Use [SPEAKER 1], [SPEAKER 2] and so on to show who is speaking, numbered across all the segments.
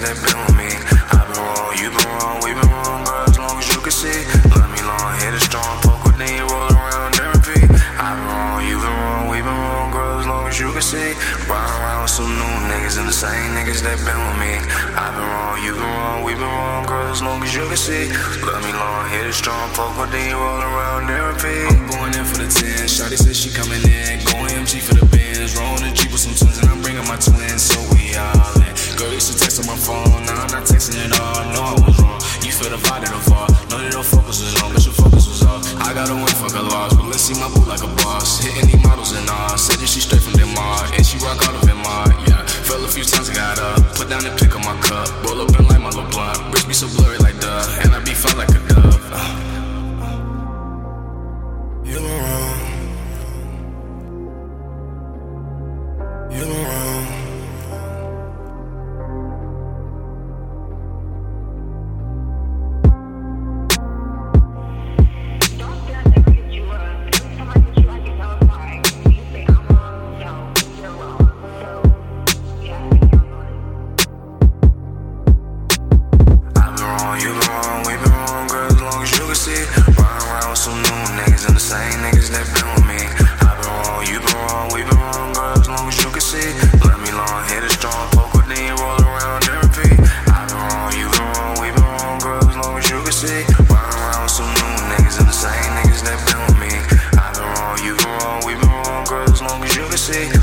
[SPEAKER 1] been with me. I've been wrong, you've been wrong, we've been wrong, girl, as long as you can see. love me long, hit it strong, poke with me, roll around and repeat. I've been wrong, you've been wrong, we've been wrong, girl, as long as you can see. riding around with some new niggas and the same niggas that been with me. I've been wrong, you've been wrong, we've been wrong, girl, as long as you can see. love me long, hit it strong, poke with me, roll around and repeat. I'm going in for the 10. You feel the vibe that fall, know that your focus was on, but your focus was off. I got a win, fuck a loss, but let's see my boo like a boss. Hitting these models and all, said that she straight from Denmark, and she rock out of Denmark, yeah. Fell a few times, I got up, put down and pick up my cup, roll up and light my little blunt. Wrist be so blurry like duh, and I be felt like a dove. You been wrong. You been wrong. Been wrong, you been wrong, we been wrong, girl, as long as you can see. Riding around with some new niggas and the same niggas that been with me. I've been wrong, you been wrong, we been wrong, girl, as long as you can see. Let me long, hit it strong, poke then roll around and repeat. I've been wrong, you been wrong, we been wrong, girl, as long as you can see. Around with some new niggas and the same niggas that been with me. I've been wrong, you been wrong, we been wrong, girl, as long as you can see.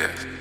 [SPEAKER 1] Привет.